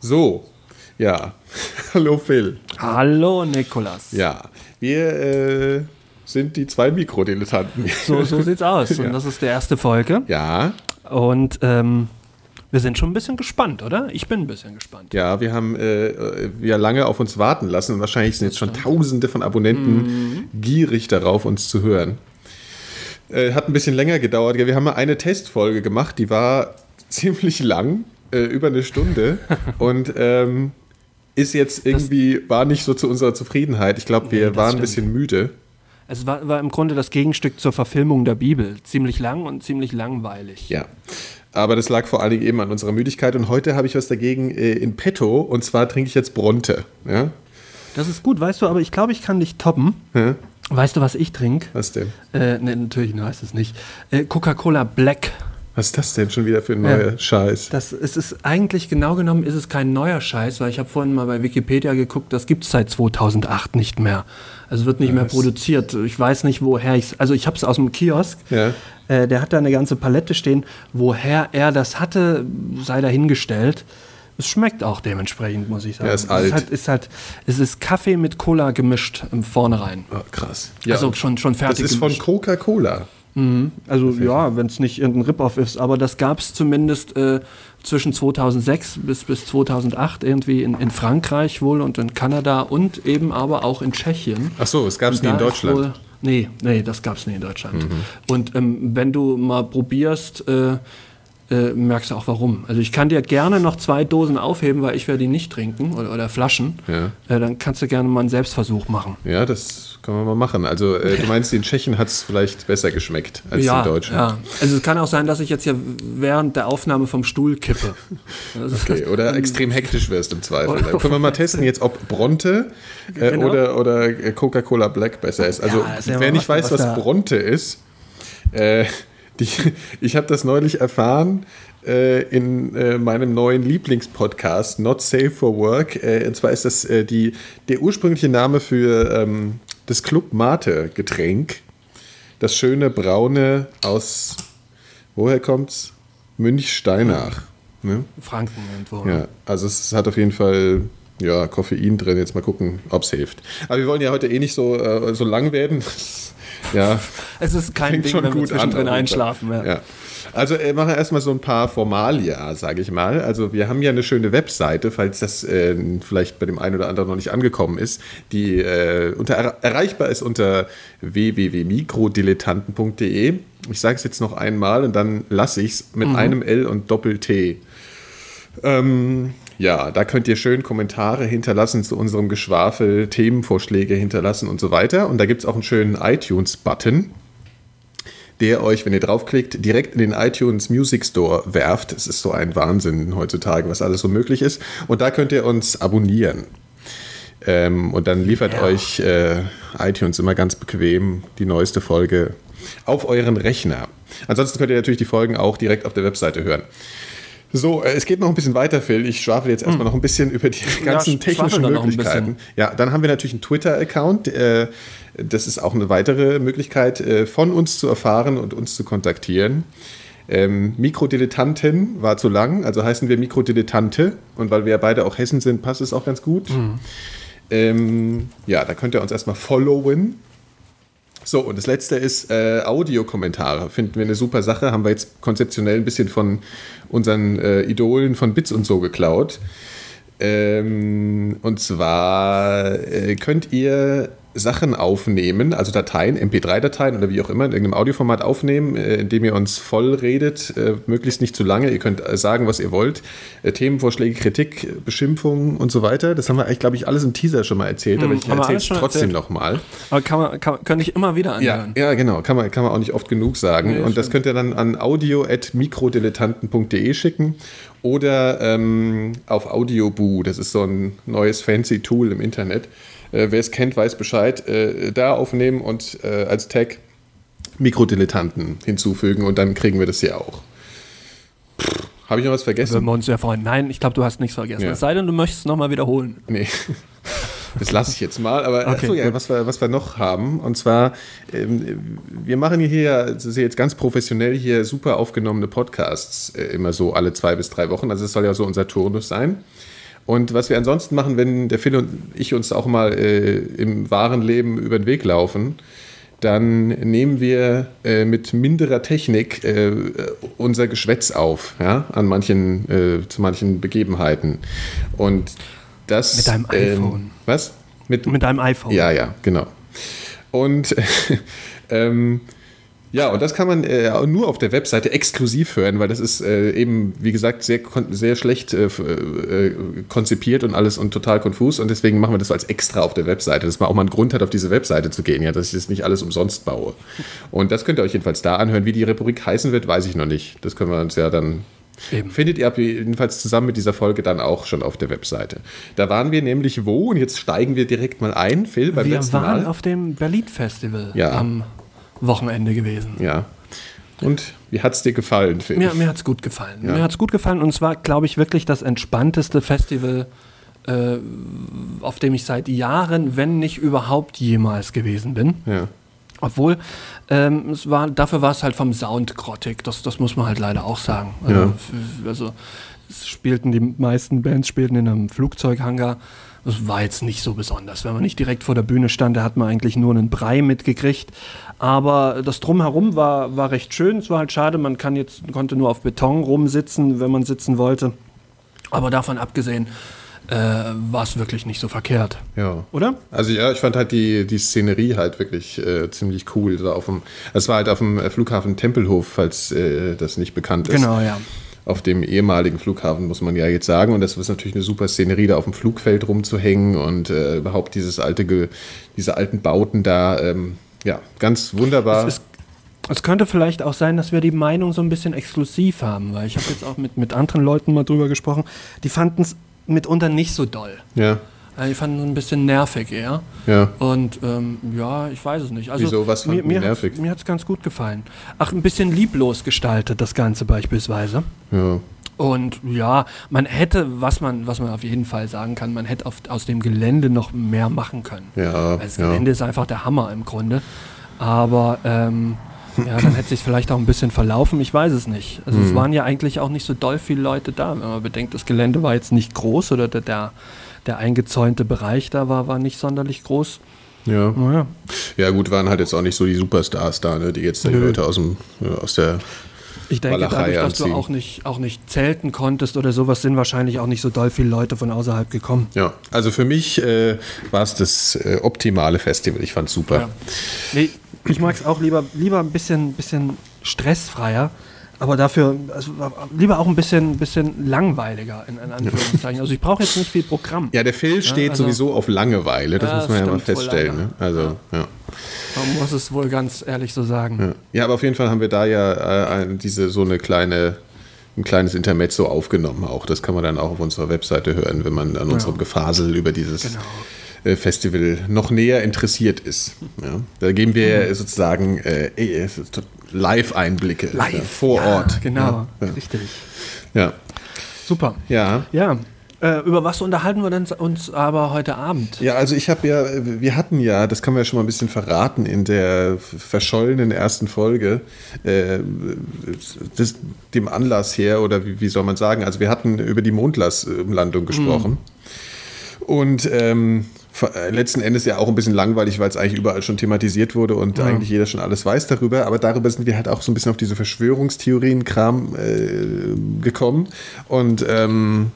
So, ja. Hallo Phil. Hallo Nikolas. Ja, wir äh, sind die zwei Mikrodilettanten. So, so sieht's aus. Und das ist die erste Folge. Ja, Und ähm, wir sind schon ein bisschen gespannt, oder? Ich bin ein bisschen gespannt. ja, wir haben äh, wir lange auf uns warten lassen und wahrscheinlich sind jetzt schon tausende von Abonnenten gierig darauf, uns zu hören. Äh, hat ein bisschen länger gedauert. Ja, Wir haben mal eine Testfolge gemacht, die war ziemlich lang, äh, über eine Stunde und ähm, ist jetzt irgendwie, war nicht so zu unserer Zufriedenheit. Ich glaube, wir das waren ein bisschen müde. Es war, war im Grunde das Gegenstück zur Verfilmung der Bibel. Ziemlich lang und ziemlich langweilig. Ja. Aber das lag vor allen Dingen eben an unserer Müdigkeit. Und heute habe ich was dagegen äh, in petto. Und zwar trinke ich jetzt Bronte. Ja? Das ist gut, weißt du, aber ich glaube, ich kann dich toppen. Ja? Weißt du, was ich trinke? Was denn? Äh, ne, natürlich heißt es nicht. Äh, Coca-Cola Black. Was ist das denn schon wieder für ein neuer Ja. Scheiß? Das es ist eigentlich genau genommen ist es kein neuer Scheiß, weil ich habe vorhin mal bei Wikipedia geguckt, das gibt es seit 2008 nicht mehr. Also wird nicht mehr produziert. Ich weiß nicht, woher ich Also ich habe es aus dem Kiosk. Ja. Äh, der hat da eine ganze Palette stehen. Woher er das hatte, sei dahingestellt. Es schmeckt auch dementsprechend, muss ich sagen. Ja, ist Es alt. ist halt, ist halt, es ist Kaffee mit Cola gemischt im Vornherein. Oh, krass. Also schon- schon fertig Das ist von gemischt. Coca-Cola. Also ja, wenn es nicht irgendein Rip-Off ist, aber das gab es zumindest äh, zwischen 2006 bis, bis 2008 irgendwie in, in Frankreich wohl und in Kanada und eben aber auch in Tschechien. Ach so, es gab es nie in Deutschland. Wohl, nee, nee, das gab es nie in Deutschland. Mhm. Und ähm, wenn du mal probierst, äh, äh, merkst du auch warum. Also ich kann dir gerne noch zwei Dosen aufheben, weil ich werde die nicht trinken oder, oder Flaschen. Ja. Äh, dann kannst du gerne mal einen Selbstversuch machen. Ja, das kann man mal machen. Also, äh, du meinst, in Tschechien hat es vielleicht besser geschmeckt als in Deutschland. Ja. Also es kann auch sein, dass ich jetzt hier während der Aufnahme vom Stuhl kippe. Ist- Okay, oder extrem hektisch wirst im Zweifel. Oder- Dann können wir mal testen jetzt, ob Bronte äh, Genau. oder, oder Coca-Cola Black besser ist. Also, Ja, ja wer nicht was- weiß, was was Bronte ist, äh, die, ich habe das neulich erfahren äh, in äh, meinem neuen Lieblingspodcast, Not Safe for Work. Äh, und zwar ist das äh, die, der ursprüngliche Name für ähm, das Club Mate Getränk. Das schöne braune aus, woher kommt's? Münch-Steinach. Ne? Franken irgendwo. Ja, also es hat auf jeden Fall ja, Koffein drin. Jetzt mal gucken, ob es hilft. Aber wir wollen ja heute eh nicht so, äh, so lang werden. Ja, Es ist kein fängt Ding, schon wenn wir gut an. zwischendrin Fall. einschlafen. Ja. Ja. Also äh, machen wir erstmal so ein paar Formalia, sage ich mal. Also wir haben ja eine schöne Webseite, falls das äh, vielleicht bei dem einen oder anderen noch nicht angekommen ist, die äh, unter, erreichbar ist unter www.mikrodilettanten.de. Ich sage es jetzt noch einmal und dann lasse ich es mit einem L und Doppel-T. Ähm, ja, da könnt ihr schön Kommentare hinterlassen zu unserem Geschwafel, Themenvorschläge hinterlassen und so weiter. Und da gibt es auch einen schönen iTunes-Button, der euch, wenn ihr draufklickt, direkt in den iTunes Music Store werft. Es ist so ein Wahnsinn heutzutage, was alles so möglich ist. Und da könnt ihr uns abonnieren. Ähm, und dann liefert Ja. euch äh, iTunes immer ganz bequem die neueste Folge auf euren Rechner. Ansonsten könnt ihr natürlich die Folgen auch direkt auf der Webseite hören. So, äh, es geht noch ein bisschen weiter, Phil. Ich schwafel jetzt erstmal noch ein bisschen über die ganzen schwafel technischen Möglichkeiten. Ja, dann haben wir natürlich einen Twitter-Account. Äh, das ist auch eine weitere Möglichkeit, äh, von uns zu erfahren und uns zu kontaktieren. Ähm, Mikrodilettanten war zu lang, also heißen wir Mikrodilettante. Und weil wir ja beide auch Hessen sind, passt es auch ganz gut. Ähm, ja, da könnt ihr uns erstmal followen. So, und das letzte ist äh, Audiokommentare. Finden wir eine super Sache. Haben wir jetzt konzeptionell ein bisschen von unseren äh, Idolen von Bits und so geklaut. Ähm, und zwar äh, könnt ihr Sachen aufnehmen, also Dateien, MP3-Dateien oder wie auch immer, in irgendeinem Audioformat aufnehmen, äh, indem ihr uns voll redet, äh, möglichst nicht zu lange. Ihr könnt äh, sagen, was ihr wollt. Themenvorschläge, Kritik, Beschimpfungen und so weiter. Das haben wir eigentlich, glaube ich, alles im Teaser schon mal erzählt, aber ich haben wir erzähle es trotzdem nochmal. Aber kann man, kann, könnte ich immer wieder Ja, anhören. ja, genau. Kann man, kann man auch nicht oft genug sagen. Nee, und das könnt ihr dann an audio.mikrodilettanten.de schicken oder ähm, auf Audioboo. Das ist so ein neues fancy Tool im Internet. Äh, wer es kennt, weiß Bescheid. Äh, da aufnehmen und äh, als Tag Mikrodilettanten hinzufügen und dann kriegen wir das hier auch. Habe ich noch was vergessen? Würden wir uns sehr freuen. Nein, ich glaube, du hast nichts vergessen. Ja. Es sei denn, du möchtest es nochmal wiederholen. Nee. Das lasse ich jetzt mal. Aber Okay, achso, ja, was, wir, was wir noch haben, und zwar, ähm, wir machen hier, das ist jetzt ganz professionell, hier super aufgenommene Podcasts, äh, immer so alle zwei bis drei Wochen. Also es soll ja so unser Turnus sein. Und was wir ansonsten machen, wenn der Phil und ich uns auch mal äh, im wahren Leben über den Weg laufen, dann nehmen wir äh, mit minderer Technik äh, unser Geschwätz auf, ja, an manchen, äh, zu manchen Begebenheiten. Und das. Mit deinem ähm, iPhone. was? Mit, mit deinem iPhone. Ja, ja, genau. Und ähm, ja, und das kann man äh, nur auf der Webseite exklusiv hören, weil das ist äh, eben, wie gesagt, sehr, sehr schlecht äh, äh, konzipiert und alles und total konfus. Und deswegen machen wir das so als extra auf der Webseite, dass man auch mal einen Grund hat, auf diese Webseite zu gehen, ja, dass ich das nicht alles umsonst baue. Und das könnt ihr euch jedenfalls da anhören. Wie die Rubrik heißen wird, weiß ich noch nicht. Das können wir uns ja dann Eben. Findet ihr jedenfalls zusammen mit dieser Folge dann auch schon auf der Webseite. Da waren wir nämlich wo und jetzt steigen wir direkt mal ein, Phil, beim wir letzten Mal. Wir waren auf dem Berlin Festival ja. am Wochenende gewesen. Ja. Und wie hat es dir gefallen, Phil? Mir, mir hat es gut gefallen. Ja. Mir hat es gut gefallen und es war, glaube ich, wirklich das entspannteste Festival, äh, auf dem ich seit Jahren, wenn nicht überhaupt jemals gewesen bin. Ja. Obwohl, ähm, es war, dafür war es halt vom Sound grottig, das, das muss man halt leider auch sagen. Also, ja. also spielten die meisten Bands spielten in einem Flugzeughangar. Das war jetzt nicht so besonders. Wenn man nicht direkt vor der Bühne stand, da hat man eigentlich nur einen Brei mitgekriegt. Aber das Drumherum war, war recht schön. Es war halt schade, man kann jetzt, konnte nur auf Beton rumsitzen, wenn man sitzen wollte. Aber davon abgesehen, äh, war es wirklich nicht so verkehrt. Ja. Oder? Also ja, ich fand halt die, die Szenerie halt wirklich äh, ziemlich cool. So auf dem, es war halt auf dem Flughafen Tempelhof, falls äh, das nicht bekannt ist. Genau, ja auf dem ehemaligen Flughafen, muss man ja jetzt sagen. Und das ist natürlich eine super Szenerie, da auf dem Flugfeld rumzuhängen und äh, überhaupt dieses alte, diese alten Bauten da. Ähm, ja, ganz wunderbar. Es, ist, es, könnte vielleicht auch sein, dass wir die Meinung so ein bisschen exklusiv haben, weil ich habe jetzt auch mit, mit anderen Leuten mal drüber gesprochen, die fanden es mitunter nicht so doll. Ja. Die fanden es ein bisschen nervig eher. Ja. Und ähm, ja, ich weiß es nicht. Also, Wieso, was fanden mir, mir nervig? Mir hat es ganz gut gefallen. Ach, ein bisschen lieblos gestaltet, das Ganze beispielsweise. Ja. Und ja, man hätte, was man, was man auf jeden Fall sagen kann, man hätte auf, aus dem Gelände noch mehr machen können. Ja, Weil das Gelände ist einfach der Hammer im Grunde. Aber ähm, ja, dann hätte sich vielleicht auch ein bisschen verlaufen, ich weiß es nicht. Also mhm. es waren ja eigentlich auch nicht so doll viele Leute da. Wenn man bedenkt, das Gelände war jetzt nicht groß oder der, der, der eingezäunte Bereich da war, war nicht sonderlich groß. Ja. ja. Ja, gut, waren halt jetzt auch nicht so die Superstars da, ne, die jetzt die Leute aus, dem, aus der ich denke, dadurch, dass du auch nicht, auch nicht zelten konntest oder sowas, sind wahrscheinlich auch nicht so doll viele Leute von außerhalb gekommen. Ja, also für mich äh, war es das äh, optimale Festival. Ich fand es super. Ja. Nee, ich mag es auch lieber, lieber ein bisschen, bisschen stressfreier aber dafür also, lieber auch ein bisschen, bisschen langweiliger, in, in Anführungszeichen. Also ich brauche jetzt nicht viel Programm. Ja, der Phil steht ja, also, sowieso auf Langeweile, das ja, muss man ja mal feststellen. Ne? Also, ja. Man muss es wohl ganz ehrlich so sagen. Ja, ja aber auf jeden Fall haben wir da ja äh, diese so eine kleine ein kleines Intermezzo aufgenommen auch. Das kann man dann auch auf unserer Webseite hören, wenn man an unserem Gefasel über dieses genau. Äh, Festival noch näher interessiert ist. Ja, da geben wir mhm. sozusagen äh, äh Live-Einblicke Live, ja, vor ja, Ort. Genau, richtig. Ja. Super. Ja. Ja. Äh, über was unterhalten wir uns aber heute Abend? Ja, also ich habe ja, wir hatten ja, das kann man ja schon mal ein bisschen verraten in der verschollenen ersten Folge, äh, das, dem Anlass her, oder wie, wie, soll man sagen, also wir hatten über die Mondlandung gesprochen. Mhm. Und ähm, äh, letzten Endes ja auch ein bisschen langweilig, weil es eigentlich überall schon thematisiert wurde und ja. eigentlich jeder schon alles weiß darüber. Aber darüber sind wir halt auch so ein bisschen auf diese Verschwörungstheorien-Kram äh, gekommen. Und ähm,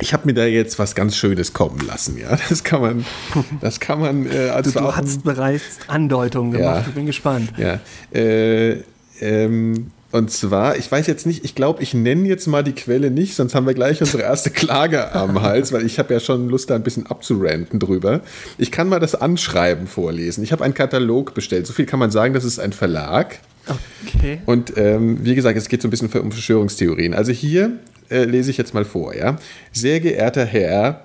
ich habe mir da jetzt was ganz Schönes kommen lassen, ja. Das kann man, das kann man. Äh, also du, du hast bereits Andeutungen gemacht. Ja, ich bin gespannt. Ja. Äh, ähm, und zwar, ich weiß jetzt nicht, ich glaube, ich nenne jetzt mal die Quelle nicht, sonst haben wir gleich unsere erste Klage am Hals, weil ich habe ja schon Lust, da ein bisschen abzuranten drüber. Ich kann mal das Anschreiben vorlesen. Ich habe einen Katalog bestellt. So viel kann man sagen, das ist ein Verlag. Okay. Und ähm, wie gesagt, es geht so ein bisschen um Verschwörungstheorien. Also hier äh, lese ich jetzt mal vor, ja. Sehr geehrter Herr,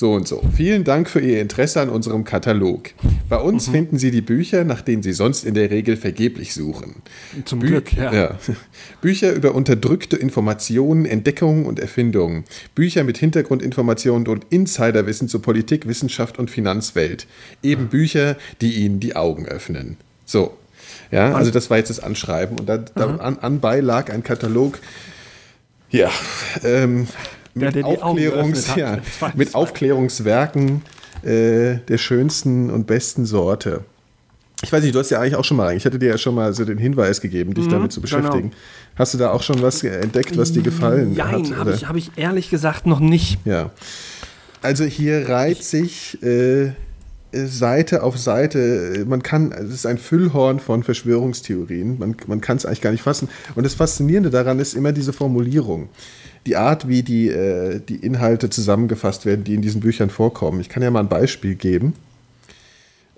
so und so. Vielen Dank für Ihr Interesse an unserem Katalog. Bei uns mhm. finden Sie die Bücher, nach denen Sie sonst in der Regel vergeblich suchen. Zum Bü Glück, ja. ja. Bücher über unterdrückte Informationen, Entdeckungen und Erfindungen. Bücher mit Hintergrundinformationen und Insiderwissen zur Politik, Wissenschaft und Finanzwelt. Eben mhm. Bücher, die Ihnen die Augen öffnen. So. Ja, also das war jetzt das Anschreiben und da, da an, anbei lag ein Katalog. Ja, ähm, mit, Aufklärungs ja, mit Aufklärungswerken äh, der schönsten und besten Sorte. Ich weiß nicht, du hast ja eigentlich auch schon mal, ich hatte dir ja schon mal so den Hinweis gegeben, dich mhm, damit zu beschäftigen. Genau. Hast du da auch schon was entdeckt, was dir gefallen Nein, hat? Nein, habe ich, hab ich ehrlich gesagt noch nicht. Ja. Also hier reiht sich äh, Seite auf Seite, man kann, es ist ein Füllhorn von Verschwörungstheorien, man, man kann es eigentlich gar nicht fassen. Und das Faszinierende daran ist immer diese Formulierung. Die Art, wie die, äh, die Inhalte zusammengefasst werden, die in diesen Büchern vorkommen. Ich kann ja mal ein Beispiel geben.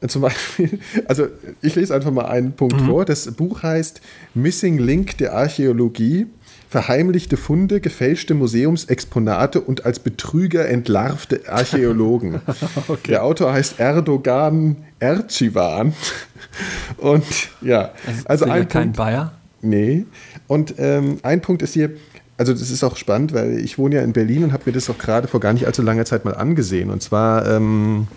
Zum Beispiel, also ich lese einfach mal einen Punkt mhm. vor. Das Buch heißt Missing Link der Archäologie verheimlichte Funde, gefälschte Museumsexponate und als Betrüger entlarvte Archäologen. okay. Der Autor heißt Erdogan Ercivan. Und ja, also, also ein kein Punkt, Bayer? Nee. Und ähm, ein Punkt ist hier, also das ist auch spannend, weil ich wohne ja in Berlin und habe mir das auch gerade vor gar nicht allzu langer Zeit mal angesehen. Und zwar ähm,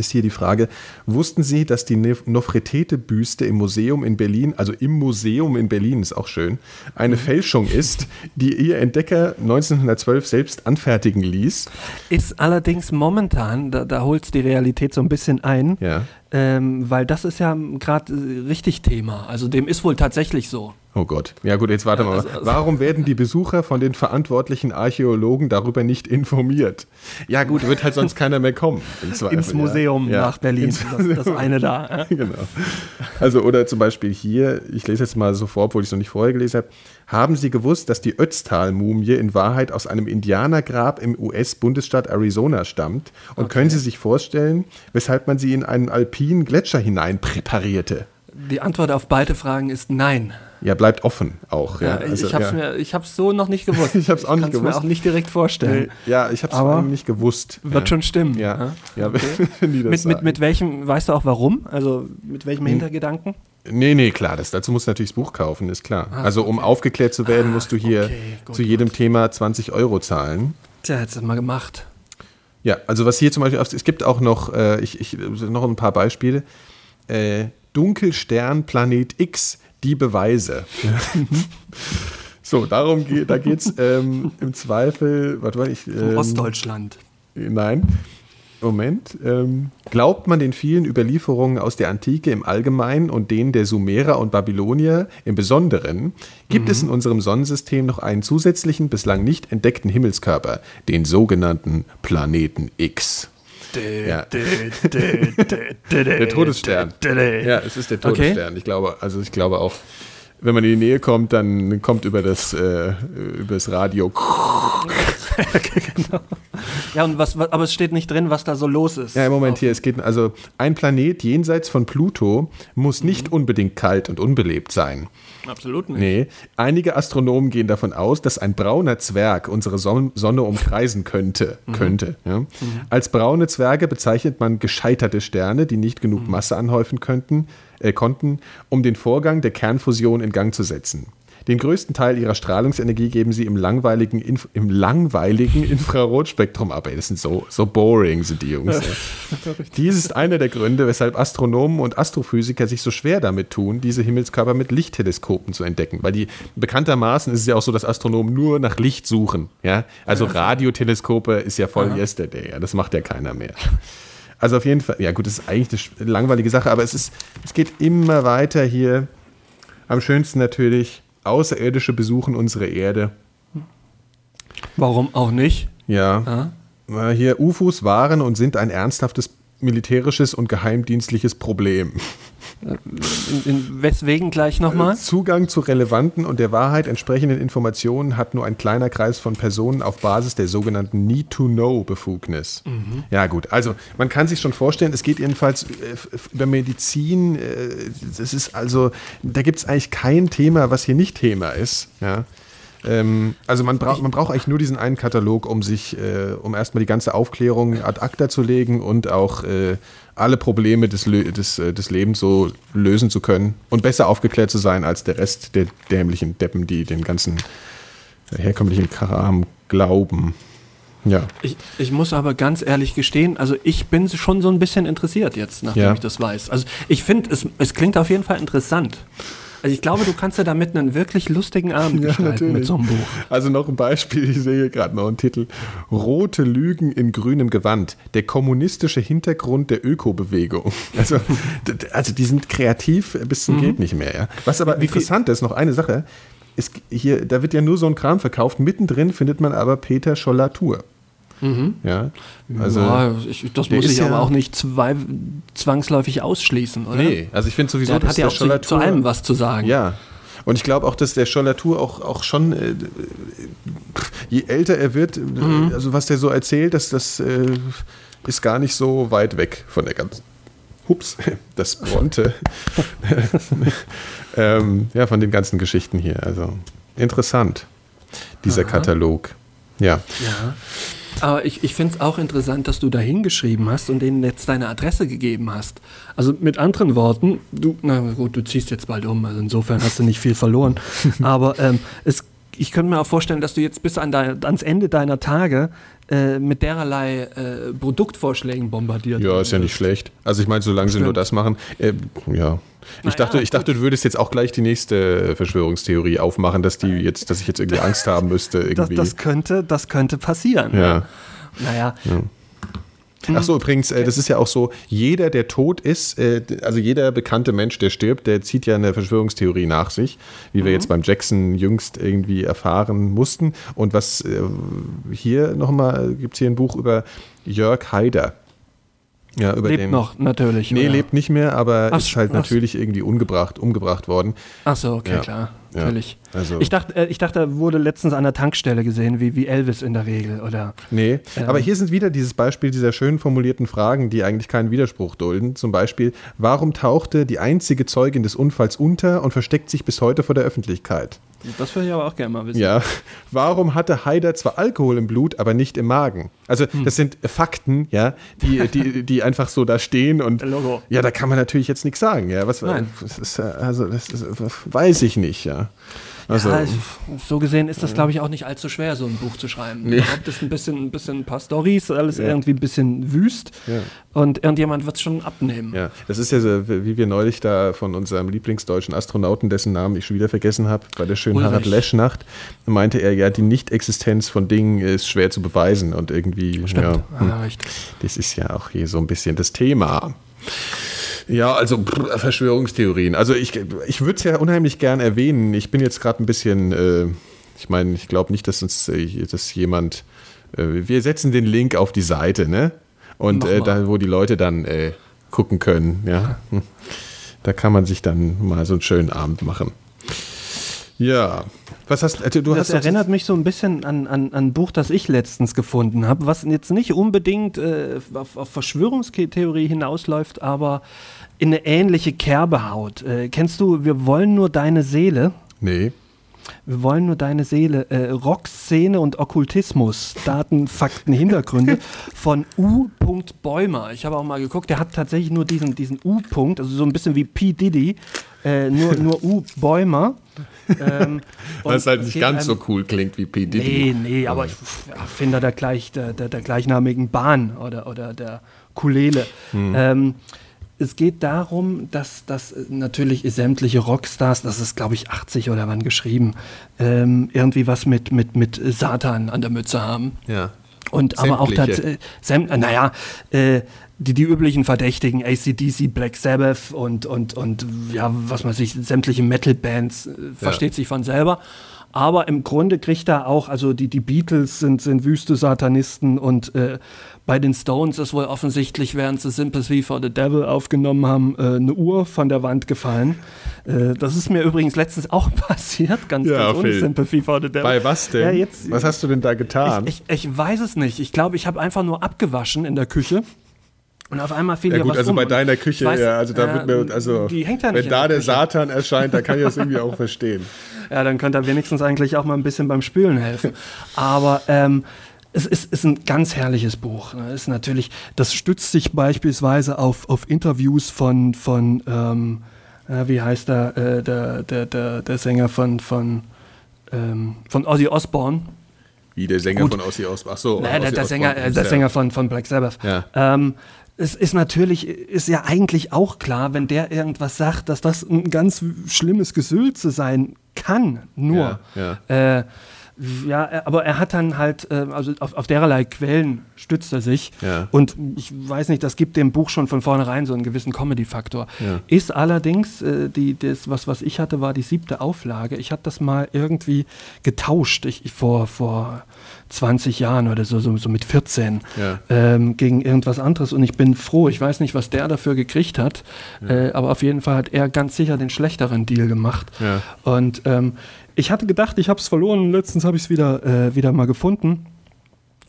ist hier die Frage, wussten Sie, dass die Nofretete-Büste im Museum in Berlin, also im Museum in Berlin ist auch schön, eine mhm. Fälschung ist, die ihr Entdecker 1912 selbst anfertigen ließ? Ist allerdings momentan, da, da holt die Realität so ein bisschen ein, ja. ähm, weil das ist ja gerade richtig Thema. Also dem ist wohl tatsächlich so. Oh Gott. Ja gut, jetzt warte mal. Also, also, Warum werden die Besucher von den verantwortlichen Archäologen darüber nicht informiert? Ja gut, wird halt sonst keiner mehr kommen. Zweifel, Ins Museum ja. nach Berlin, das, das, eine da. genau. Also oder zum Beispiel hier, ich lese jetzt mal so vor, obwohl ich es noch nicht vorher gelesen habe. Haben Sie gewusst, dass die Ötztal-Mumie in Wahrheit aus einem Indianergrab im US-Bundesstaat Arizona stammt? Und okay. können Sie sich vorstellen, weshalb man sie in einen alpinen Gletscher hinein präparierte? Die Antwort auf beide Fragen ist nein. Ja, bleibt offen auch. Ja, ja also, ich habe es ja. so noch nicht gewusst. ich habe es auch nicht gewusst. mir auch nicht direkt vorstellen. Ja, ich habe es nicht gewusst. Wird schon stimmen. Ja, ja. Okay. mit, mit, mit welchem, weißt du auch warum? Also mit welchem hm. Hintergedanken? Nee, nee, klar. Das, dazu musst du natürlich das Buch kaufen, ist klar. Ah, also um okay. aufgeklärt zu werden, musst du hier okay, gut, zu jedem gut. Thema 20 Euro zahlen. Tja, hättest du das mal gemacht. Ja, also was hier zum Beispiel, es gibt auch noch, äh, ich, ich, noch ein paar Beispiele. Äh, Dunkelstern Planet X die Beweise. so, darum geht, da geht es ähm, im Zweifel, was war ich? Ähm, Ostdeutschland. Nein. Moment. Ähm, glaubt man den vielen Überlieferungen aus der Antike im Allgemeinen und denen der Sumerer und Babylonier im Besonderen, gibt mhm. es in unserem Sonnensystem noch einen zusätzlichen, bislang nicht entdeckten Himmelskörper, den sogenannten Planeten X. Ja. der Todesstern. Ja, es ist der Todesstern. Okay. Ich glaube, also ich glaube auch, wenn man in die Nähe kommt, dann kommt über das, äh, über das Radio. genau. Ja, und was, was, aber es steht nicht drin, was da so los ist. Ja, im Moment hier, es geht, also ein Planet jenseits von Pluto muss nicht mhm. unbedingt kalt und unbelebt sein. Absolut nicht. Nee, einige Astronomen gehen davon aus, dass ein brauner Zwerg unsere Sonne umkreisen könnte. Mhm. könnte ja. mhm. Als braune Zwerge bezeichnet man gescheiterte Sterne, die nicht genug mhm. Masse anhäufen könnten, äh, konnten, um den Vorgang der Kernfusion in Gang zu setzen. Den größten Teil ihrer Strahlungsenergie geben sie im langweiligen, Inf im langweiligen Infrarotspektrum ab. Ey, das sind so, so boring, sind die Jungs. Dies ist einer der Gründe, weshalb Astronomen und Astrophysiker sich so schwer damit tun, diese Himmelskörper mit Lichtteleskopen zu entdecken. Weil die bekanntermaßen ist es ja auch so, dass Astronomen nur nach Licht suchen. Ja? Also Radioteleskope ist ja voll Aha. yesterday. Ja? Das macht ja keiner mehr. Also auf jeden Fall, ja gut, das ist eigentlich eine langweilige Sache, aber es, ist, es geht immer weiter hier. Am schönsten natürlich Außerirdische besuchen unsere Erde. Warum auch nicht? Ja. Ah. Hier UFOs waren und sind ein ernsthaftes militärisches und geheimdienstliches Problem. In, in weswegen gleich nochmal? Zugang zu relevanten und der Wahrheit entsprechenden Informationen hat nur ein kleiner Kreis von Personen auf Basis der sogenannten Need-to-Know-Befugnis. Mhm. Ja, gut. Also, man kann sich schon vorstellen, es geht jedenfalls äh, über Medizin. Es äh, ist also, da gibt es eigentlich kein Thema, was hier nicht Thema ist. Ja. Ähm, also man, bra man braucht eigentlich nur diesen einen Katalog, um sich, äh, um erstmal die ganze Aufklärung ad acta zu legen und auch äh, alle Probleme des, des, äh, des Lebens so lösen zu können und besser aufgeklärt zu sein als der Rest der dämlichen Deppen, die den ganzen herkömmlichen Kram glauben. Ja. Ich, ich muss aber ganz ehrlich gestehen, also ich bin schon so ein bisschen interessiert jetzt, nachdem ja. ich das weiß. Also ich finde, es, es klingt auf jeden Fall interessant. Also ich glaube, du kannst ja damit einen wirklich lustigen Abend gestalten natürlich. mit so einem Buch. Also noch ein Beispiel, ich sehe gerade noch einen Titel. Rote Lügen in grünem Gewand. Der kommunistische Hintergrund der Ökobewegung. Also, also die sind kreativ bis zum mhm. geht nicht mehr. Ja. Was aber Wie interessant ist, noch eine Sache. Ist hier, da wird ja nur so ein Kram verkauft. Mittendrin findet man aber Peter Schollatur. Mhm. Ja, also ja, ich, das muss ich ja aber auch nicht zwangsläufig ausschließen, oder? Nee, also ich finde sowieso, der hat ja auch zu, zu, allem was zu sagen. Ja, und ich glaube auch, dass der Schollatur auch, auch schon, äh, je älter er wird, mhm. also was der so erzählt, dass das äh, ist gar nicht so weit weg von der ganzen. Hups, das Bronte. ähm, ja, von den ganzen Geschichten hier. Also interessant, dieser Aha. Katalog. Ja. Ja. Aber ich, ich finde es auch interessant, dass du da hingeschrieben hast und denen jetzt deine Adresse gegeben hast. Also mit anderen Worten, du, na gut, du ziehst jetzt bald um, also insofern hast du nicht viel verloren. Aber ähm, es, ich könnte mir auch vorstellen, dass du jetzt bis an dein, ans Ende deiner Tage äh, mit dererlei äh, Produktvorschlägen bombardiert Ja, ist ja nicht schlecht. Also ich meine, solange Stimmt. sie nur das machen, äh, ja. Ich, dachte, ja, ich dachte, du würdest jetzt auch gleich die nächste Verschwörungstheorie aufmachen, dass die jetzt, dass ich jetzt irgendwie Angst haben müsste. Irgendwie. Das, das könnte, das könnte passieren. Ja. Naja. Ja. Ach so, übrigens, äh, das ist ja auch so, jeder, der tot ist, äh, also jeder bekannte Mensch, der stirbt, der zieht ja eine Verschwörungstheorie nach sich, wie wir mhm. jetzt beim Jackson jüngst irgendwie erfahren mussten. Und was äh, hier nochmal, gibt es hier ein Buch über Jörg Haider. Ja, über lebt den, noch, natürlich. Nee, oder? lebt nicht mehr, aber ach, ist halt ach, natürlich irgendwie umgebracht, umgebracht worden. Ach so, okay, ja. klar. Ja, natürlich. Also ich, dachte, äh, ich dachte, er wurde letztens an der Tankstelle gesehen, wie, wie Elvis in der Regel, oder? Nee, ähm, aber hier sind wieder dieses Beispiel dieser schön formulierten Fragen, die eigentlich keinen Widerspruch dulden. Zum Beispiel, warum tauchte die einzige Zeugin des Unfalls unter und versteckt sich bis heute vor der Öffentlichkeit? Das würde ich aber auch gerne mal wissen. Ja. Warum hatte Haider zwar Alkohol im Blut, aber nicht im Magen? Also, hm. das sind Fakten, ja, die, die, die einfach so da stehen und. Logo. Ja, da kann man natürlich jetzt nichts sagen, ja. Was, Nein. Das ist, also, das ist, weiß ich nicht, ja. Also, ja, so gesehen ist das, glaube ich, auch nicht allzu schwer, so ein Buch zu schreiben. Nee. Überhaupt ist ein bisschen, ein bisschen ein paar Stories, alles ja. irgendwie ein bisschen wüst ja. und irgendjemand wird es schon abnehmen. Ja, das ist ja so, wie wir neulich da von unserem Lieblingsdeutschen Astronauten, dessen Namen ich schon wieder vergessen habe, bei der schönen Ulrich. Harald Lesch-Nacht, meinte er, ja, die Nichtexistenz von Dingen ist schwer zu beweisen und irgendwie, Stimmt. ja, hm, ah, das ist ja auch hier so ein bisschen das Thema. Ja, also Verschwörungstheorien. Also ich, ich würde es ja unheimlich gern erwähnen. Ich bin jetzt gerade ein bisschen, äh, ich meine, ich glaube nicht, dass uns äh, dass jemand, äh, wir setzen den Link auf die Seite, ne? Und äh, da, wo die Leute dann äh, gucken können, ja. Da kann man sich dann mal so einen schönen Abend machen. Ja, was hast also du? Das hast erinnert mich so ein bisschen an, an, an ein Buch, das ich letztens gefunden habe, was jetzt nicht unbedingt äh, auf, auf Verschwörungstheorie hinausläuft, aber in eine ähnliche Kerbe haut. Äh, kennst du, wir wollen nur deine Seele? Nee. Wir wollen nur deine Seele. Äh, Rockszene und Okkultismus, Daten, Fakten, Hintergründe von U. Bäumer. Ich habe auch mal geguckt, der hat tatsächlich nur diesen, diesen U-Punkt, also so ein bisschen wie P. Diddy, äh, nur, nur U. Bäumer. Ähm, Was halt nicht ganz einem, so cool klingt wie P. Diddy. Nee, nee, aber ich ja, finde der, gleich, der, der, der, gleichnamigen Bahn oder, oder der Kulele. Hm. Ähm, es geht darum, dass, dass natürlich sämtliche Rockstars, das ist glaube ich 80 oder wann geschrieben, ähm, irgendwie was mit, mit, mit Satan an der Mütze haben. Ja. Und Sämtliche. aber auch tatsächlich, äh, naja, äh, die, die üblichen Verdächtigen, ACDC, Black Sabbath und, und, und ja, was man sich, sämtliche Metal-Bands, äh, versteht ja. sich von selber. Aber im Grunde kriegt er auch, also die, die Beatles sind, sind wüste Satanisten und äh, bei den Stones ist wohl offensichtlich, während sie Sympathy for the Devil aufgenommen haben, äh, eine Uhr von der Wand gefallen. Äh, das ist mir übrigens letztens auch passiert, ganz, ja, ganz ohne Sympathy for the Devil. Bei was denn? Ja, jetzt, was hast du denn da getan? Ich, ich, ich weiß es nicht. Ich glaube, ich habe einfach nur abgewaschen in der Küche. Und auf einmal fiel ja, gut, was also rum. bei deiner Küche, weiß, ja, also da äh, wird mir, also wenn da der Satan erscheint, dann kann ich das irgendwie auch verstehen. Ja, dann könnte er wenigstens eigentlich auch mal ein bisschen beim Spülen helfen. Aber ähm, es ist, ist, ein ganz herrliches Buch. Es ist natürlich, das stützt sich beispielsweise auf, auf Interviews von, von ähm, äh, wie heißt der, äh, der, der, der, der Sänger von, von, ähm, von Ozzy Osbourne. Wie der Sänger Gut. von Ozzy Osbourne. Ach so. Naja, der, der, Sänger, äh, der Sänger von, von Black Sabbath. Ja. Ähm, es ist natürlich, ist ja eigentlich auch klar, wenn der irgendwas sagt, dass das ein ganz schlimmes Gesülze sein kann. Nur. Ja, ja. Ja, aber er hat dann halt, äh, also auf, auf dererlei Quellen stützt er sich. Ja. Und ich weiß nicht, das gibt dem Buch schon von vornherein so einen gewissen Comedy-Faktor. Ja. Ist allerdings, äh, die, das, was, was ich hatte, war die siebte Auflage. Ich hatte das mal irgendwie getauscht. Ich, ich vor, vor 20 Jahren oder so, so, so mit 14 ja. ähm, gegen irgendwas anderes. Und ich bin froh, ich weiß nicht, was der dafür gekriegt hat, ja. äh, aber auf jeden Fall hat er ganz sicher den schlechteren Deal gemacht. Ja. Und ähm, ich hatte gedacht, ich habe es verloren, letztens habe ich es wieder, äh, wieder mal gefunden.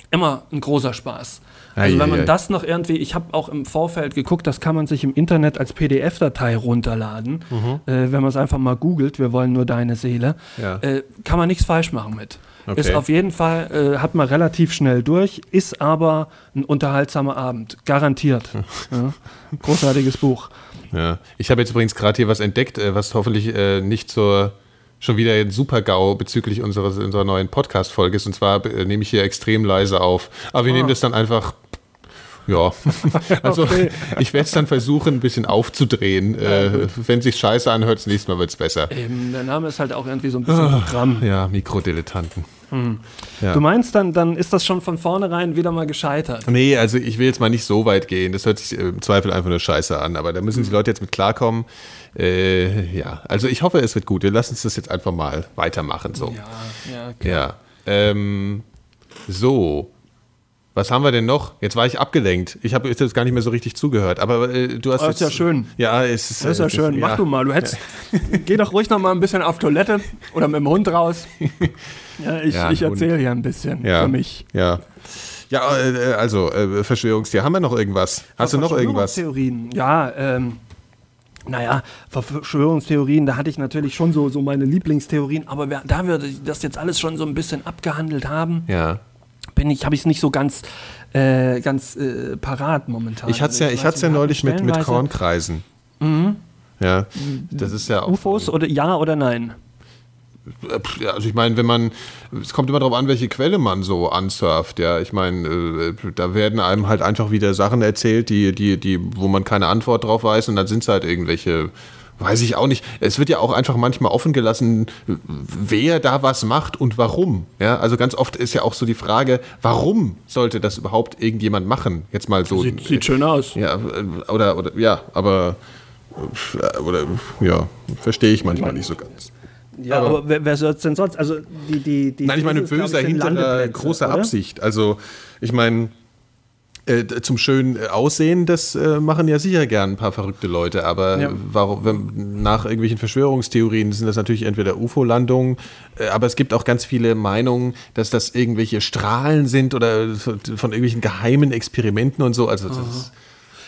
Immer ein großer Spaß. Also wenn man das noch irgendwie, ich habe auch im Vorfeld geguckt, das kann man sich im Internet als PDF-Datei runterladen, mhm. äh, wenn man es einfach mal googelt, wir wollen nur deine Seele, ja. äh, kann man nichts falsch machen mit. Okay. Ist auf jeden Fall, äh, hat man relativ schnell durch, ist aber ein unterhaltsamer Abend, garantiert. ja. Großartiges Buch. Ja. Ich habe jetzt übrigens gerade hier was entdeckt, äh, was hoffentlich äh, nicht zur schon wieder ein Super-GAU bezüglich unseres, unserer neuen Podcast-Folge ist. Und zwar äh, nehme ich hier extrem leise auf. Aber wir ah. nehmen das dann einfach ja, also okay. ich werde es dann versuchen, ein bisschen aufzudrehen. Ja, äh, wenn sich scheiße anhört, das nächste Mal wird es besser. Eben, der Name ist halt auch irgendwie so ein bisschen Programm. Ja, Mikrodilettanten. Hm. Ja. Du meinst, dann, dann ist das schon von vornherein wieder mal gescheitert? Nee, also ich will jetzt mal nicht so weit gehen. Das hört sich im Zweifel einfach nur scheiße an. Aber da müssen die hm. Leute jetzt mit klarkommen. Äh, ja, also ich hoffe, es wird gut. Wir lassen uns das jetzt einfach mal weitermachen. So. Ja, ja, klar. Ja. Ähm, so, was haben wir denn noch? Jetzt war ich abgelenkt. Ich habe jetzt gar nicht mehr so richtig zugehört. Aber äh, du hast. Das ist jetzt, ja schön. Ja, es ist, das ist ja äh, schön. Mach ja. du mal. Du hättest. geh doch ruhig noch mal ein bisschen auf Toilette oder mit dem Hund raus. Ja, ich, ja, ich erzähle hier ein bisschen ja, für mich. Ja. Ja, äh, also äh, Verschwörungstheorien. Haben wir noch irgendwas? Hast du noch irgendwas? Verschwörungstheorien. Ja, ähm, naja, Verschwörungstheorien, da hatte ich natürlich schon so, so meine Lieblingstheorien, aber da wir das jetzt alles schon so ein bisschen abgehandelt haben, ja bin ich, habe ich es nicht so ganz, äh, ganz äh, parat momentan. Ich hatte es ja, ich ja neulich mit, mit Kornkreisen. Mhm. Ja, das ist ja auch. UFOs oder ja oder nein? Also ich meine, wenn man, es kommt immer darauf an, welche Quelle man so ansurft. Ja, ich meine, äh, da werden einem halt einfach wieder Sachen erzählt, die, die, die, wo man keine Antwort drauf weiß, und dann sind es halt irgendwelche Weiß ich auch nicht. Es wird ja auch einfach manchmal offen gelassen, wer da was macht und warum. Ja, also ganz oft ist ja auch so die Frage, warum sollte das überhaupt irgendjemand machen? Jetzt mal so. Sieht, sieht schön aus. Ja, oder, oder ja, aber oder ja, verstehe ich manchmal nicht so ganz. Ja, aber, aber wer, wer soll es denn sonst? Also die, die, die Nein, ich meine böse hinter großer Absicht. Also ich meine äh, zum schönen äh, Aussehen, das äh, machen ja sicher gern ein paar verrückte Leute, aber ja. warum, wenn, nach irgendwelchen Verschwörungstheorien sind das natürlich entweder UFO-Landungen, äh, aber es gibt auch ganz viele Meinungen, dass das irgendwelche Strahlen sind oder von, von irgendwelchen geheimen Experimenten und so. Also das,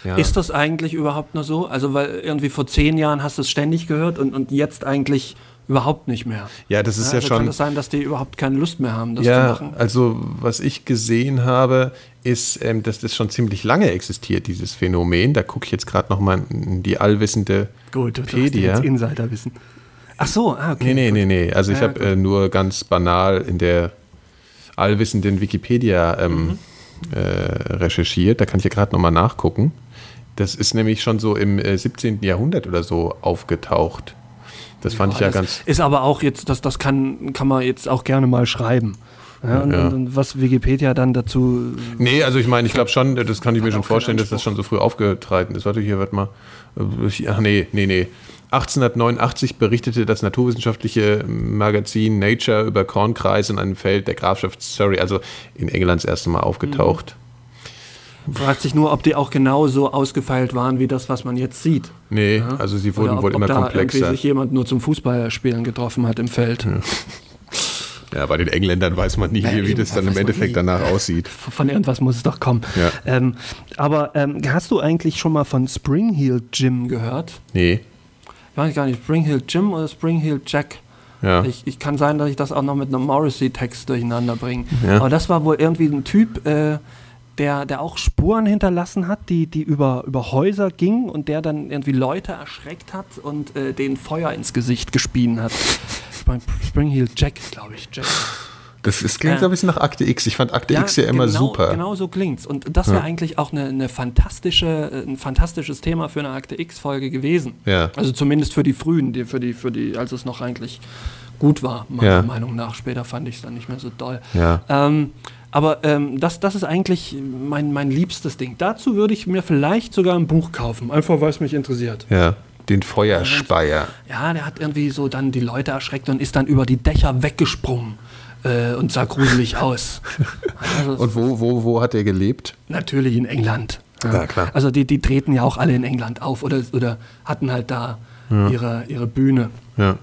ja. Ist das eigentlich überhaupt nur so? Also, weil irgendwie vor zehn Jahren hast du es ständig gehört und, und jetzt eigentlich überhaupt nicht mehr. Ja, das ist ja, also ja schon. Kann es sein, dass die überhaupt keine Lust mehr haben, das ja, zu machen? Also, was ich gesehen habe, ist, ähm, dass das schon ziemlich lange existiert, dieses Phänomen. Da gucke ich jetzt gerade nochmal in die allwissende Gut, du Pedia. jetzt Insiderwissen. Ach so, ah, okay. Nee, nee, nee, nee. Also, ich ja, habe äh, nur ganz banal in der allwissenden Wikipedia ähm, mhm. äh, recherchiert. Da kann ich ja gerade nochmal nachgucken. Das ist nämlich schon so im äh, 17. Jahrhundert oder so aufgetaucht. Das fand ja, ich ja ganz. Ist aber auch jetzt, das, das kann, kann man jetzt auch gerne mal schreiben. Ja, und, ja. und, was Wikipedia dann dazu. Nee, also ich meine, ich glaube schon, das kann ich mir schon vorstellen, dass das schon so früh aufgetreten ist. Warte, hier wird mal. Ach nee, nee, nee. 1889 berichtete das naturwissenschaftliche Magazin Nature über Kornkreise in einem Feld der Grafschaft Surrey, also in England das erste Mal aufgetaucht. Mhm. Fragt sich nur, ob die auch genau so ausgefeilt waren wie das, was man jetzt sieht. Nee, ja? also sie wurden ob, wohl immer ob da komplexer. Irgendwie sich jemand nur zum Fußballspielen getroffen hat im Feld. Ja. Ja, bei den Engländern weiß man nie, ja, wie das dann im Endeffekt danach aussieht. Von irgendwas muss es doch kommen. Ja. Ähm, aber ähm, hast du eigentlich schon mal von Spring Heel Jim gehört? Nee. Ich weiß gar nicht, Spring Heel Jim oder Spring Heel Jack? Ja. Ich, ich, kann sein, dass ich das auch noch mit einem Morrissey-Text durcheinander bringe. Ja. Aber das war wohl irgendwie ein Typ, äh, der, der auch Spuren hinterlassen hat, die, die über, über Häuser gingen und der dann irgendwie Leute erschreckt hat und äh, den Feuer ins Gesicht gespien hat. Springheel Jack, glaube ich. Jack. Das ist, klingt so ein bisschen nach Akte X. Ich fand Akte ja, X ja immer genau, super. Genau so klingt's. Und das wäre ja. eigentlich auch eine, eine, fantastische, ein fantastisches Thema für eine Akte X-Folge gewesen. Ja. Also zumindest für die frühen, die, für die, für die, als es noch eigentlich gut war, meiner. Meinung nach. Später fand ich es dann nicht mehr so doll. Ja. Ähm, aber ähm, das, das ist eigentlich mein, mein liebstes Ding. Dazu würde ich mir vielleicht sogar ein Buch kaufen, einfach weil es mich interessiert. Ja. Den Feuerspeier. Ja, der hat irgendwie so dann die Leute erschreckt und ist dann über die Dächer weggesprungen äh, und sah gruselig aus. Also, und wo, wo, wo hat er gelebt? Natürlich in England. Ja, ja klar. Also die, die treten ja auch alle in England auf oder, oder hatten halt da ja. ihre, ihre Bühne. Ja.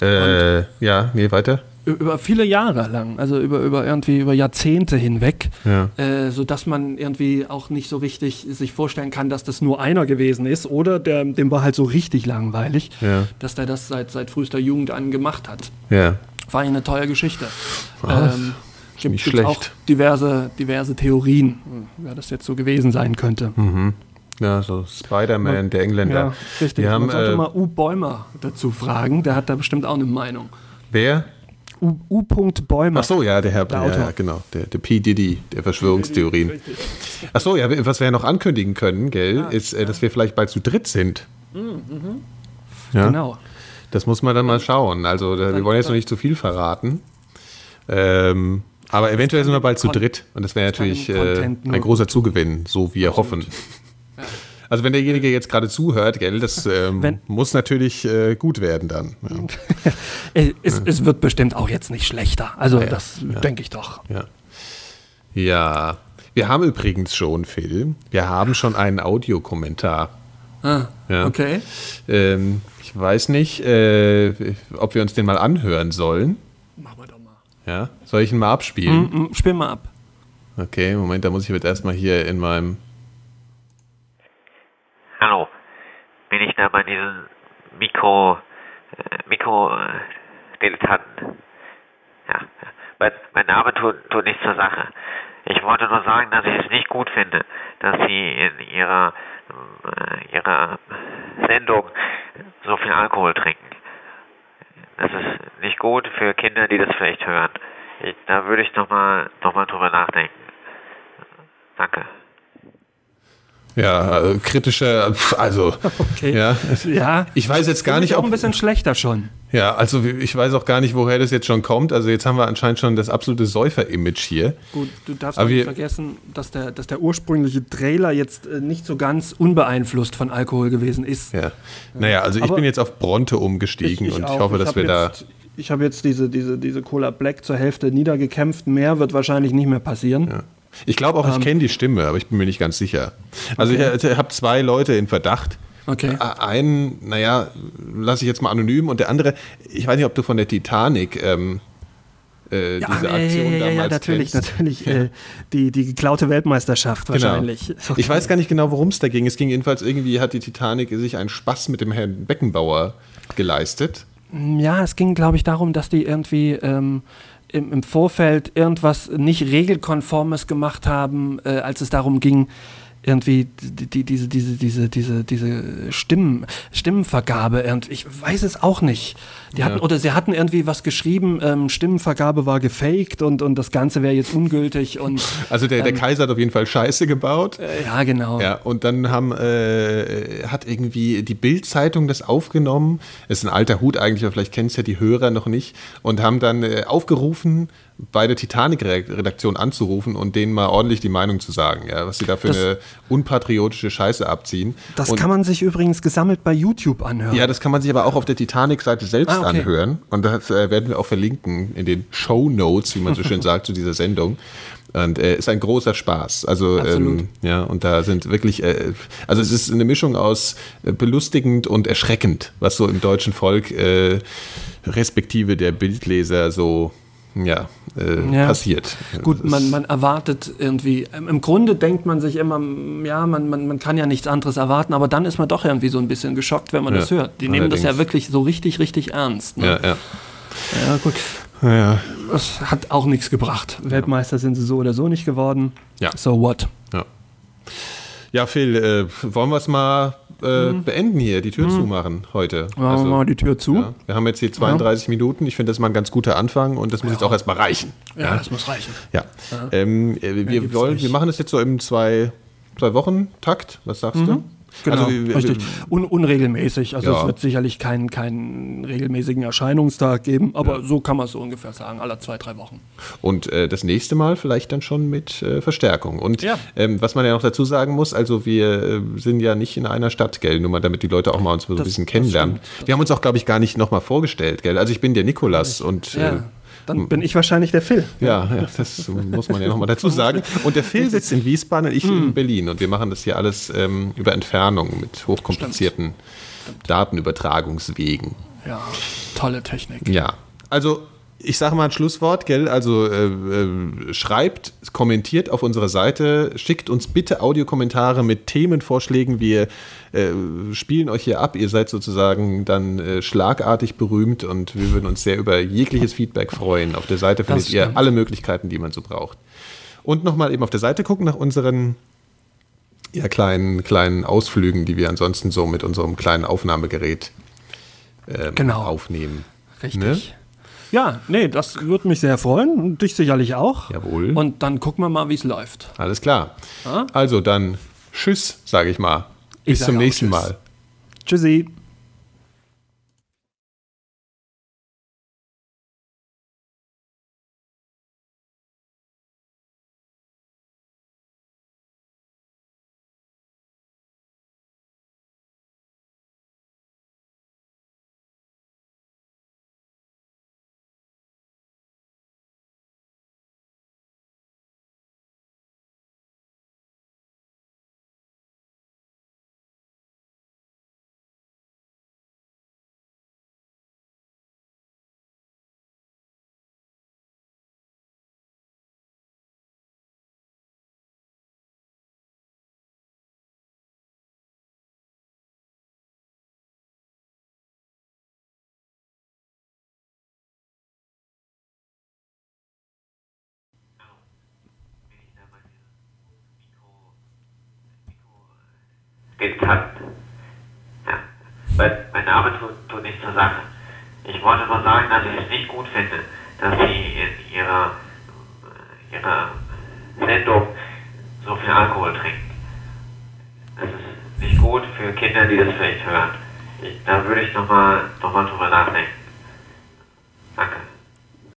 Äh, ja, nee, weiter über viele Jahre lang, also über, über irgendwie über Jahrzehnte hinweg, ja. äh, sodass man irgendwie auch nicht so richtig sich vorstellen kann, dass das nur einer gewesen ist oder der, dem war halt so richtig langweilig, ja. dass der das seit, seit frühester Jugend an gemacht hat. Ja. War eine tolle Geschichte. Ah, ähm, gibt nicht schlecht. auch diverse, diverse Theorien, wer das jetzt so gewesen sein könnte. Mhm. Ja, so Spider-Man, der Engländer. Ja, richtig. Wir haben, Man sollte äh, mal U. Bäumer dazu fragen, der hat da bestimmt auch eine Meinung. Wer? U. U. Bäumer. Ach so, ja, der Herr, der ja, ja, genau, der, der P. Diddy der Verschwörungstheorien. Ach so, ja, was wir ja noch ankündigen können, gell, ja, ist, äh, dass wir vielleicht bald zu dritt sind. Mhm, mhm. Ja? Genau. Das muss man dann mal schauen. Also, da, wir wollen jetzt noch nicht zu viel verraten. Ähm, aber eventuell sind wir bald zu dritt. Und das wäre natürlich äh, ein großer Zugewinn, so wie wir hoffen. Ja. Also wenn derjenige jetzt gerade zuhört, gell, das ähm, wenn, muss natürlich äh, gut werden dann. Ja. es, es, wird bestimmt auch jetzt nicht schlechter. Also ja, das ja. denke ich doch. Ja. ja. Wir haben übrigens schon, Phil, wir haben schon einen Audiokommentar. Ah, okay. Ähm, ich weiß nicht, äh, ob wir uns den mal anhören sollen. Machen wir doch mal. Ja, soll ich ihn mal abspielen? Mm, mm, spiel mal ab. Okay, Moment, da muss ich jetzt erstmal hier in meinem Hallo, bin ich da bei diesen Mikro, äh, Mikro-Dilettanten? Ja, mein, mein Name tut, tut nichts zur Sache. Ich wollte nur sagen, dass ich es nicht gut finde, dass Sie in Ihrer, äh, Ihrer Sendung so viel Alkohol trinken. Das ist nicht gut für Kinder, die das vielleicht hören. Ich, da würde ich nochmal noch mal drüber nachdenken. Danke. Ja, äh, kritische, also okay. ja. ja. Ich weiß jetzt gar nicht, auch ein bisschen schlechter schon. Ja, also ich weiß auch gar nicht, woher das jetzt schon kommt. Also jetzt haben wir anscheinend schon das absolute Säufer-Image hier. Gut, du darfst nicht vergessen, dass der, dass der ursprüngliche Trailer jetzt äh, nicht so ganz unbeeinflusst von Alkohol gewesen ist. Ja. Naja, also ich bin jetzt auf Bronte umgestiegen ich, ich und ich hoffe, dass wir da ich habe jetzt diese, diese, diese Cola Black zur Hälfte niedergekämpft. Mehr wird wahrscheinlich nicht mehr passieren. Ja. Ich glaube auch, ich ähm, kenne die Stimme, aber ich bin mir nicht ganz sicher. Also okay. ich, habe zwei Leute in Verdacht. Okay. Einen, naja, lasse ich jetzt mal anonym und der andere, ich weiß nicht, ob du von der Titanic ähm, äh, ja, diese Aktion ja, ja, damals ja, natürlich, kennst. natürlich. Äh, die, die geklaute Weltmeisterschaft genau. wahrscheinlich. Okay. Ich weiß gar nicht genau, worum es da ging. Es ging jedenfalls irgendwie, hat die Titanic sich einen Spaß mit dem Herrn Beckenbauer geleistet. Ja, es ging, glaube ich, darum, dass die irgendwie ähm, im, im Vorfeld irgendwas nicht regelkonformes gemacht haben, äh, als es darum ging, irgendwie die, die, diese, diese, diese, diese, diese Stimmen, Stimmenvergabe, ich weiß es auch nicht. Die hatten, ja. Oder sie hatten irgendwie was geschrieben, ähm, Stimmenvergabe war gefaked und, und das Ganze wäre jetzt ungültig. Und, also der, der ähm, Kaiser hat auf jeden Fall Scheiße gebaut. Äh, ja, genau. Ja, und dann haben, äh, hat irgendwie die Bild-Zeitung das aufgenommen. Ist ein alter Hut eigentlich, aber vielleicht kennen es ja die Hörer noch nicht. Und haben dann äh, aufgerufen, bei der Titanic-Redaktion anzurufen und denen mal ordentlich die Meinung zu sagen, ja, was sie da für das, eine unpatriotische Scheiße abziehen. Das und, kann man sich übrigens gesammelt bei YouTube anhören. Ja, das kann man sich aber auch auf der Titanic-Seite selbst ah, okay. anhören. Und das äh, werden wir auch verlinken in den Show Notes, wie man so schön sagt, zu dieser Sendung. Und äh, ist ein großer Spaß. Also ähm, ja, und da sind wirklich, äh, also es ist eine Mischung aus äh, belustigend und erschreckend, was so im deutschen Volk äh, respektive der Bildleser so ja, äh, ja. passiert. Gut, man, man erwartet irgendwie, im Grunde denkt man sich immer, ja, man, man, man kann ja nichts anderes erwarten, aber dann ist man doch irgendwie so ein bisschen geschockt, wenn man ja. das hört. Die nehmen das ja wirklich so richtig, richtig ernst. Ne? Ja, ja. Ja, gut. Ja. Das hat auch nichts gebracht. Weltmeister sind sie so oder so nicht geworden. Ja. So what? Ja. Ja, Phil, äh, wollen wir es mal äh, mhm. beenden hier, die Tür mhm. zumachen heute. Machen also, wir mal die Tür zu. Ja, wir haben jetzt hier 32 ja. Minuten. Ich finde, das ist mal ein ganz guter Anfang und das muss ja. jetzt auch erstmal reichen. Ja, das muss reichen. Ja. Ähm, äh, wir, wollen, wir machen das jetzt so im zwei, zwei Wochen Takt. Was sagst mhm. du? Genau, also, richtig. Un unregelmäßig. Also ja. es wird sicherlich keinen keinen regelmäßigen Erscheinungstag geben, aber ja. so kann man es so ungefähr sagen, alle zwei, drei Wochen. Und äh, das nächste Mal vielleicht dann schon mit äh, Verstärkung. Und ja. ähm, was man ja noch dazu sagen muss, also wir äh, sind ja nicht in einer Stadt, gell, nur mal damit die Leute auch mal uns so ein bisschen kennenlernen. Wir haben uns auch, glaube ich, gar nicht nochmal vorgestellt, gell. Also ich bin der Nikolas und äh, dann bin ich wahrscheinlich der Phil. Ja, ja das muss man ja nochmal dazu sagen. Und der Phil sitzt in Wiesbaden und ich in hm. Berlin. Und wir machen das hier alles ähm, über Entfernung mit hochkomplizierten Stimmt. Datenübertragungswegen. Ja, tolle Technik. Ja, also ich sage mal ein Schlusswort, gell? Also äh, äh, schreibt, kommentiert auf unserer Seite, schickt uns bitte Audiokommentare mit Themenvorschlägen. Wir äh, spielen euch hier ab. Ihr seid sozusagen dann äh, schlagartig berühmt und wir würden uns sehr über jegliches Feedback freuen. Auf der Seite findet ihr alle Möglichkeiten, die man so braucht. Und nochmal eben auf der Seite gucken nach unseren ja, kleinen, kleinen Ausflügen, die wir ansonsten so mit unserem kleinen Aufnahmegerät ähm, genau. aufnehmen. Richtig. Ne? Ja, nee, das würde mich sehr freuen und dich sicherlich auch. Jawohl. Und dann gucken wir mal, wie es läuft. Alles klar. Ja? Also dann Tschüss, sage ich mal. Bis ich zum nächsten Mal. Tschüssi. Getankt. Ja. Weil mein Name tut, tut nichts zur Sache. Ich wollte nur sagen, dass ich es nicht gut finde, dass Sie in Ihrer, ihrer Sendung so viel Alkohol trinken. Das ist nicht gut für Kinder, die das vielleicht hören. Ich, da würde ich nochmal noch mal drüber nachdenken.